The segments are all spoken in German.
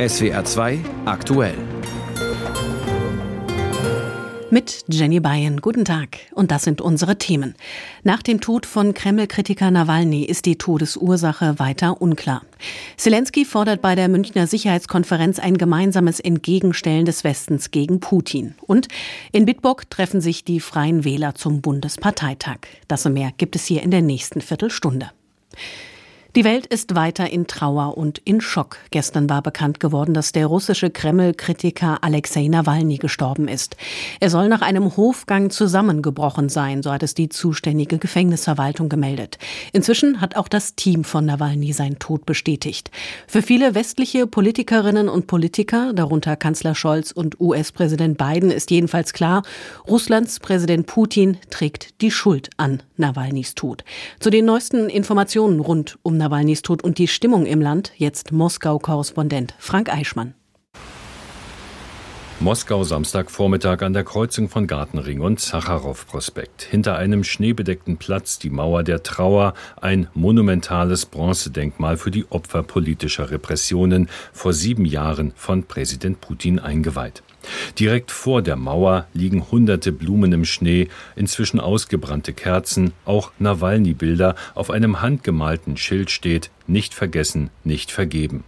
SWR 2 aktuell. Mit Jenny Bayen. Guten Tag. Und das sind unsere Themen. Nach dem Tod von Kreml-Kritiker Nawalny ist die Todesursache weiter unklar. Zelensky fordert bei der Münchner Sicherheitskonferenz ein gemeinsames Entgegenstellen des Westens gegen Putin. Und in Bitburg treffen sich die Freien Wähler zum Bundesparteitag. Das und mehr gibt es hier in der nächsten Viertelstunde. Die Welt ist weiter in Trauer und in Schock. Gestern war bekannt geworden, dass der russische Kreml-Kritiker Alexei Nawalny gestorben ist. Er soll nach einem Hofgang zusammengebrochen sein, so hat es die zuständige Gefängnisverwaltung gemeldet. Inzwischen hat auch das Team von Nawalny seinen Tod bestätigt. Für viele westliche Politikerinnen und Politiker, darunter Kanzler Scholz und US-Präsident Biden, ist jedenfalls klar, Russlands Präsident Putin trägt die Schuld an Nawalnys Tod. Zu den neuesten Informationen rund um Nawalnys Tod und die Stimmung im Land, jetzt Moskau-Korrespondent Frank Eichmann. Moskau Samstagvormittag an der Kreuzung von Gartenring und Sacharow-Prospekt. Hinter einem schneebedeckten Platz die Mauer der Trauer, ein monumentales Bronzedenkmal für die Opfer politischer Repressionen, vor sieben Jahren von Präsident Putin eingeweiht. Direkt vor der Mauer liegen hunderte Blumen im Schnee, inzwischen ausgebrannte Kerzen, auch Nawalny-Bilder. Auf einem handgemalten Schild steht Nicht vergessen, nicht vergeben.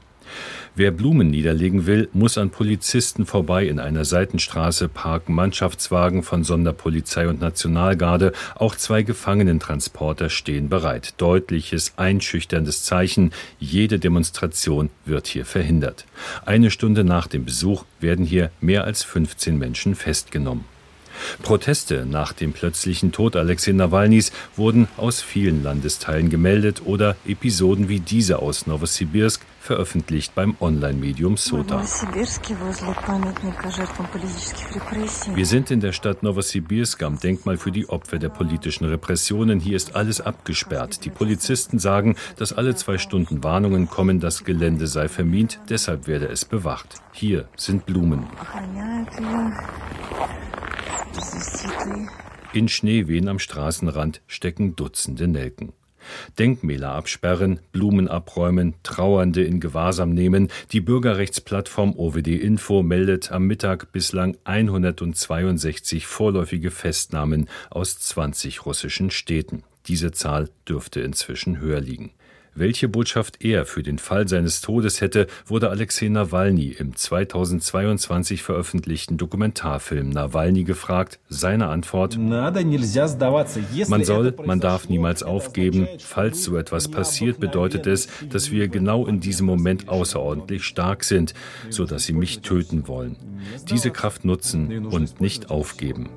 Wer Blumen niederlegen will, muss an Polizisten vorbei. In einer Seitenstraße parken Mannschaftswagen von Sonderpolizei und Nationalgarde. Auch zwei Gefangenentransporter stehen bereit. Deutliches, einschüchterndes Zeichen. Jede Demonstration wird hier verhindert. Eine Stunde nach dem Besuch werden hier mehr als 15 Menschen festgenommen. Proteste nach dem plötzlichen Tod Alexei Nawalnys wurden aus vielen Landesteilen gemeldet oder Episoden wie diese aus Novosibirsk veröffentlicht beim Online-Medium Sota. Wir sind in der Stadt Novosibirsk am Denkmal für die Opfer der politischen Repressionen. Hier ist alles abgesperrt. Die Polizisten sagen, dass alle zwei Stunden Warnungen kommen, das Gelände sei vermint, deshalb werde es bewacht. Hier sind Blumen. In Schneewehen am Straßenrand stecken Dutzende Nelken. Denkmäler absperren, Blumen abräumen, Trauernde in Gewahrsam nehmen. Die Bürgerrechtsplattform OWD Info meldet am Mittag bislang 162 vorläufige Festnahmen aus 20 russischen Städten. Diese Zahl dürfte inzwischen höher liegen. Welche Botschaft er für den Fall seines Todes hätte, wurde Alexei Nawalny im 2022 veröffentlichten Dokumentarfilm Nawalny gefragt. Seine Antwort: Man soll, man darf niemals aufgeben. Falls so etwas passiert, bedeutet es, dass wir genau in diesem Moment außerordentlich stark sind, so dass sie mich töten wollen. Diese Kraft nutzen und nicht aufgeben.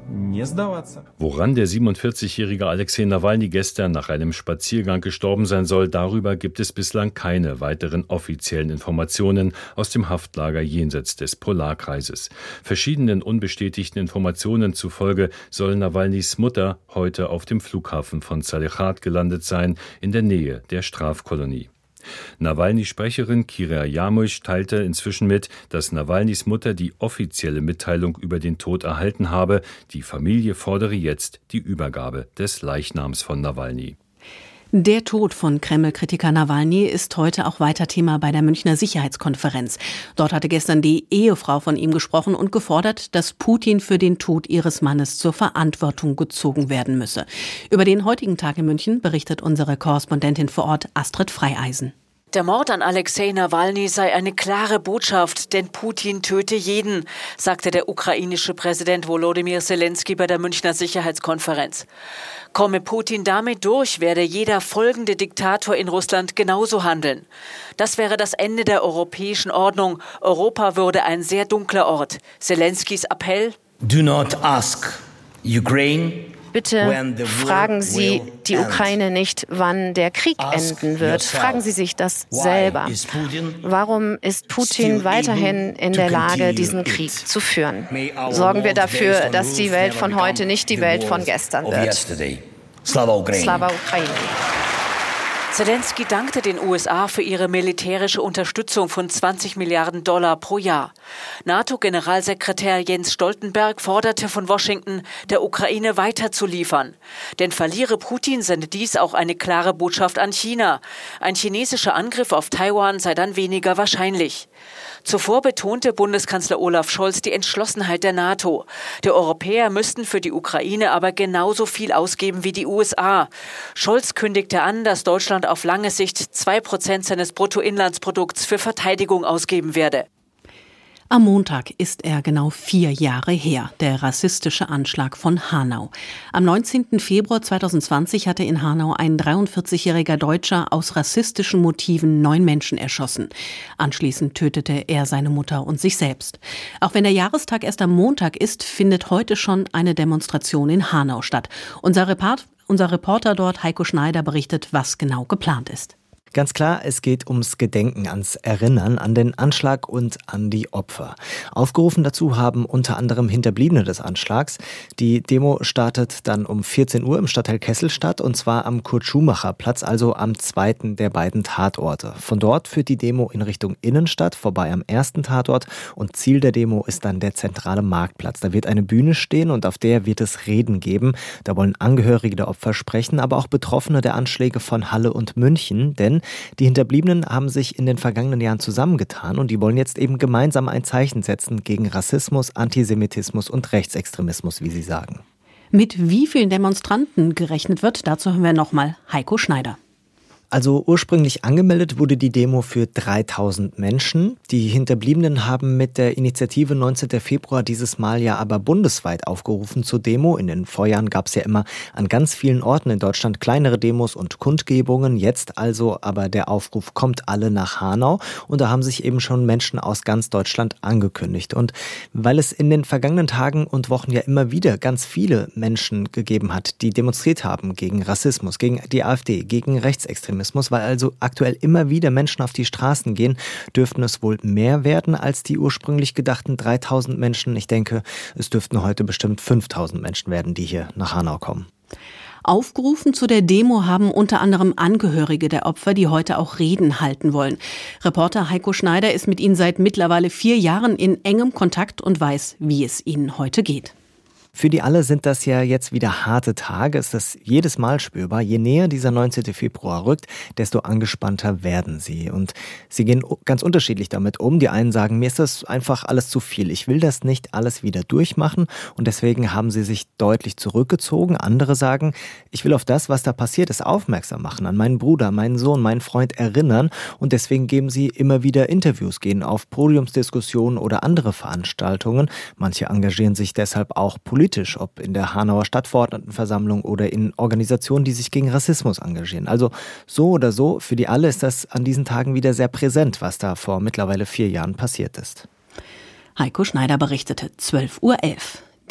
Woran der 47-jährige Alexei Nawalny gestern nach einem Spaziergang gestorben sein soll, darüber Darüber gibt es bislang keine weiteren offiziellen Informationen aus dem Haftlager jenseits des Polarkreises. Verschiedenen unbestätigten Informationen zufolge soll Nawalnys Mutter heute auf dem Flughafen von Salechat gelandet sein, in der Nähe der Strafkolonie. Nawalny-Sprecherin Kira Jarmusch teilte inzwischen mit, dass Nawalnys Mutter die offizielle Mitteilung über den Tod erhalten habe. Die Familie fordere jetzt die Übergabe des Leichnams von Nawalny. Der Tod von Kreml-Kritiker Nawalny ist heute auch weiter Thema bei der Münchner Sicherheitskonferenz. Dort hatte gestern die Ehefrau von ihm gesprochen und gefordert, dass Putin für den Tod ihres Mannes zur Verantwortung gezogen werden müsse. Über den heutigen Tag in München berichtet unsere Korrespondentin vor Ort Astrid Freieisen. Der Mord an Alexei Nawalny sei eine klare Botschaft, denn Putin töte jeden, sagte der ukrainische Präsident Volodymyr Zelensky bei der Münchner Sicherheitskonferenz. Komme Putin damit durch, werde jeder folgende Diktator in Russland genauso handeln. Das wäre das Ende der europäischen Ordnung. Europa würde ein sehr dunkler Ort. Zelenskys Appell? Do not ask Ukraine Bitte fragen Sie die Ukraine nicht, wann der Krieg enden wird. Fragen Sie sich das selber. Warum ist Putin weiterhin in der Lage, diesen Krieg zu führen? Sorgen wir dafür, dass die Welt von heute nicht die Welt von gestern wird. Slava Ukraine. Zelensky dankte den USA für ihre militärische Unterstützung von 20 Milliarden Dollar pro Jahr. NATO-Generalsekretär Jens Stoltenberg forderte von Washington, der Ukraine weiterzuliefern. Denn verliere Putin, sende dies auch eine klare Botschaft an China. Ein chinesischer Angriff auf Taiwan sei dann weniger wahrscheinlich. Zuvor betonte Bundeskanzler Olaf Scholz die Entschlossenheit der NATO. Die Europäer müssten für die Ukraine aber genauso viel ausgeben wie die USA. Scholz kündigte an, dass Deutschland auf lange Sicht zwei Prozent seines Bruttoinlandsprodukts für Verteidigung ausgeben werde. Am Montag ist er genau vier Jahre her, der rassistische Anschlag von Hanau. Am 19. Februar 2020 hatte in Hanau ein 43-jähriger Deutscher aus rassistischen Motiven neun Menschen erschossen. Anschließend tötete er seine Mutter und sich selbst. Auch wenn der Jahrestag erst am Montag ist, findet heute schon eine Demonstration in Hanau statt. Unser, Report, unser Reporter dort, Heiko Schneider, berichtet, was genau geplant ist. Ganz klar, es geht ums Gedenken, ans Erinnern an den Anschlag und an die Opfer. Aufgerufen dazu haben unter anderem Hinterbliebene des Anschlags. Die Demo startet dann um 14 Uhr im Stadtteil Kesselstadt und zwar am Kurt-Schumacher-Platz, also am zweiten der beiden Tatorte. Von dort führt die Demo in Richtung Innenstadt, vorbei am ersten Tatort und Ziel der Demo ist dann der zentrale Marktplatz. Da wird eine Bühne stehen und auf der wird es Reden geben. Da wollen Angehörige der Opfer sprechen, aber auch Betroffene der Anschläge von Halle und München, denn die Hinterbliebenen haben sich in den vergangenen Jahren zusammengetan und die wollen jetzt eben gemeinsam ein Zeichen setzen gegen Rassismus, Antisemitismus und Rechtsextremismus, wie sie sagen. Mit wie vielen Demonstranten gerechnet wird, dazu hören wir nochmal Heiko Schneider. Also ursprünglich angemeldet wurde die Demo für 3000 Menschen. Die Hinterbliebenen haben mit der Initiative 19. Februar dieses Mal ja aber bundesweit aufgerufen zur Demo. In den Vorjahren gab es ja immer an ganz vielen Orten in Deutschland kleinere Demos und Kundgebungen. Jetzt also aber der Aufruf kommt alle nach Hanau. Und da haben sich eben schon Menschen aus ganz Deutschland angekündigt. Und weil es in den vergangenen Tagen und Wochen ja immer wieder ganz viele Menschen gegeben hat, die demonstriert haben gegen Rassismus, gegen die AfD, gegen Rechtsextremismus, Rechtsextremismus, weil also aktuell immer wieder Menschen auf die Straßen gehen, dürften es wohl mehr werden als die ursprünglich gedachten 3000 Menschen. Ich denke, es dürften heute bestimmt 5000 Menschen werden, die hier nach Hanau kommen. Aufgerufen zu der Demo haben unter anderem Angehörige der Opfer, die heute auch Reden halten wollen. Reporter Heiko Schneider ist mit ihnen seit mittlerweile vier Jahren in engem Kontakt und weiß, wie es ihnen heute geht. Für die alle sind das ja jetzt wieder harte Tage, ist das jedes Mal spürbar. Je näher dieser 19. Februar rückt, desto angespannter werden sie. Und sie gehen ganz unterschiedlich damit um. Die einen sagen, mir ist das einfach alles zu viel. Ich will das nicht alles wieder durchmachen. Und deswegen haben sie sich deutlich zurückgezogen. Andere sagen, ich will auf das, was da passiert ist, aufmerksam machen, an meinen Bruder, meinen Sohn, meinen Freund erinnern. Und deswegen geben sie immer wieder Interviews, gehen auf Podiumsdiskussionen oder andere Veranstaltungen. Manche engagieren sich deshalb auch politisch politisch, ob in der Hanauer Stadtverordnetenversammlung oder in Organisationen, die sich gegen Rassismus engagieren. Also so oder so, für die alle ist das an diesen Tagen wieder sehr präsent, was da vor mittlerweile vier Jahren passiert ist. Heiko Schneider berichtete 12.11 Uhr.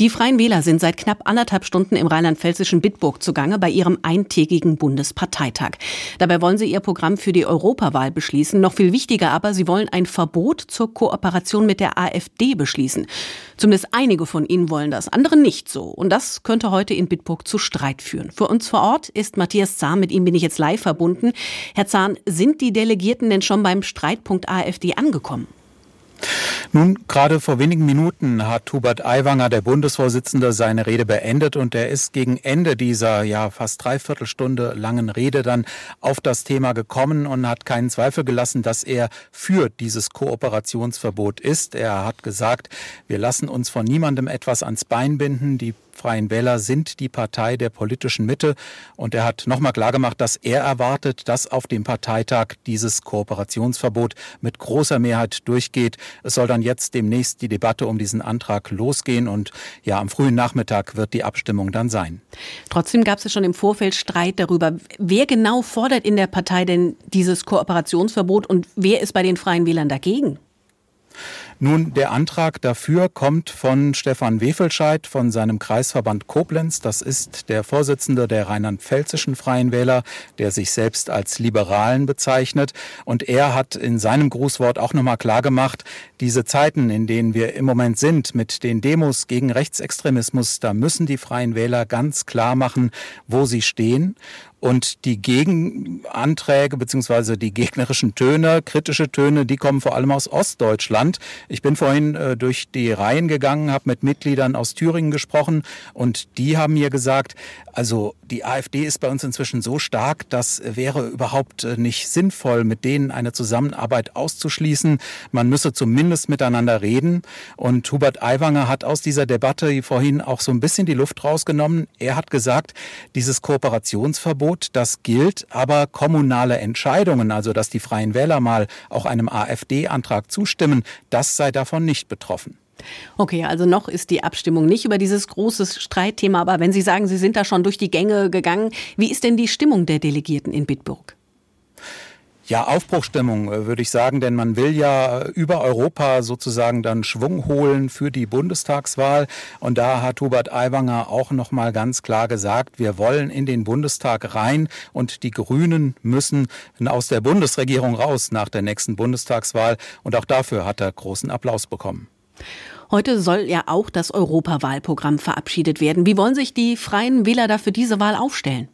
Die Freien Wähler sind seit knapp anderthalb Stunden im rheinland-pfälzischen Bitburg zugange bei ihrem eintägigen Bundesparteitag. Dabei wollen sie ihr Programm für die Europawahl beschließen. Noch viel wichtiger aber, sie wollen ein Verbot zur Kooperation mit der AfD beschließen. Zumindest einige von ihnen wollen das, andere nicht so. Und das könnte heute in Bitburg zu Streit führen. Für uns vor Ort ist Matthias Zahn, mit ihm bin ich jetzt live verbunden. Herr Zahn, sind die Delegierten denn schon beim Streitpunkt AfD angekommen? Nun, gerade vor wenigen Minuten hat Hubert Aiwanger, der Bundesvorsitzende, seine Rede beendet und er ist gegen Ende dieser ja fast dreiviertel Stunde langen Rede dann auf das Thema gekommen und hat keinen Zweifel gelassen, dass er für dieses Kooperationsverbot ist. Er hat gesagt, wir lassen uns von niemandem etwas ans Bein binden. Die Freien Wähler sind die Partei der politischen Mitte. Und er hat nochmal klargemacht, dass er erwartet, dass auf dem Parteitag dieses Kooperationsverbot mit großer Mehrheit durchgeht. Es soll dann jetzt demnächst die Debatte um diesen Antrag losgehen. Und ja, am frühen Nachmittag wird die Abstimmung dann sein. Trotzdem gab es ja schon im Vorfeld Streit darüber, wer genau fordert in der Partei denn dieses Kooperationsverbot und wer ist bei den Freien Wählern dagegen? Nun, der Antrag dafür kommt von Stefan Wefelscheid von seinem Kreisverband Koblenz. Das ist der Vorsitzende der rheinland-pfälzischen Freien Wähler, der sich selbst als Liberalen bezeichnet. Und er hat in seinem Grußwort auch nochmal klargemacht, diese Zeiten, in denen wir im Moment sind mit den Demos gegen Rechtsextremismus, da müssen die Freien Wähler ganz klar machen, wo sie stehen. Und die Gegenanträge bzw. die gegnerischen Töne, kritische Töne, die kommen vor allem aus Ostdeutschland. Ich bin vorhin äh, durch die Reihen gegangen, habe mit Mitgliedern aus Thüringen gesprochen und die haben mir gesagt, also die AfD ist bei uns inzwischen so stark, das wäre überhaupt äh, nicht sinnvoll, mit denen eine Zusammenarbeit auszuschließen. Man müsse zumindest miteinander reden. Und Hubert Aiwanger hat aus dieser Debatte vorhin auch so ein bisschen die Luft rausgenommen. Er hat gesagt, dieses Kooperationsverbot, das gilt, aber kommunale Entscheidungen, also dass die Freien Wähler mal auch einem AfD-Antrag zustimmen, das sei davon nicht betroffen. Okay, also noch ist die Abstimmung nicht über dieses große Streitthema, aber wenn Sie sagen, Sie sind da schon durch die Gänge gegangen, wie ist denn die Stimmung der Delegierten in Bitburg? Ja, Aufbruchstimmung äh, würde ich sagen, denn man will ja über Europa sozusagen dann Schwung holen für die Bundestagswahl. Und da hat Hubert Aiwanger auch noch mal ganz klar gesagt, wir wollen in den Bundestag rein und die Grünen müssen aus der Bundesregierung raus nach der nächsten Bundestagswahl. Und auch dafür hat er großen Applaus bekommen. Heute soll ja auch das Europawahlprogramm verabschiedet werden. Wie wollen sich die Freien Wähler da für diese Wahl aufstellen?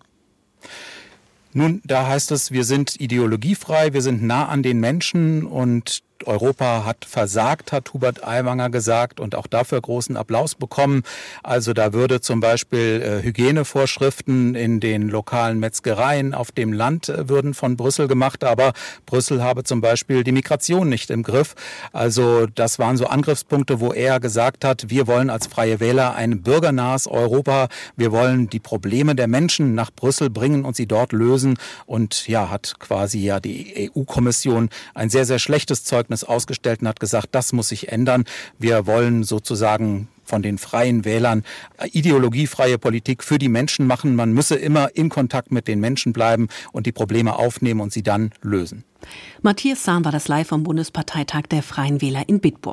Nun, da heißt es, wir sind ideologiefrei, wir sind nah an den Menschen und Europa hat versagt, hat Hubert Aiwanger gesagt und auch dafür großen Applaus bekommen. Also da würde zum Beispiel äh, Hygienevorschriften in den lokalen Metzgereien auf dem Land äh, würden von Brüssel gemacht, aber Brüssel habe zum Beispiel die Migration nicht im Griff. Also das waren so Angriffspunkte, wo er gesagt hat, wir wollen als Freie Wähler ein bürgernahes Europa, wir wollen die Probleme der Menschen nach Brüssel bringen und sie dort lösen und ja, hat quasi ja die EU-Kommission ein sehr, sehr schlechtes Zeug Ergebnis ausgestellt und hat gesagt, das muss sich ändern. Wir wollen sozusagen von den freien Wählern ideologiefreie Politik für die Menschen machen. Man müsse immer in Kontakt mit den Menschen bleiben und die Probleme aufnehmen und sie dann lösen. Matthias Sahn war das live vom Bundesparteitag der Freien Wähler in Bitburg.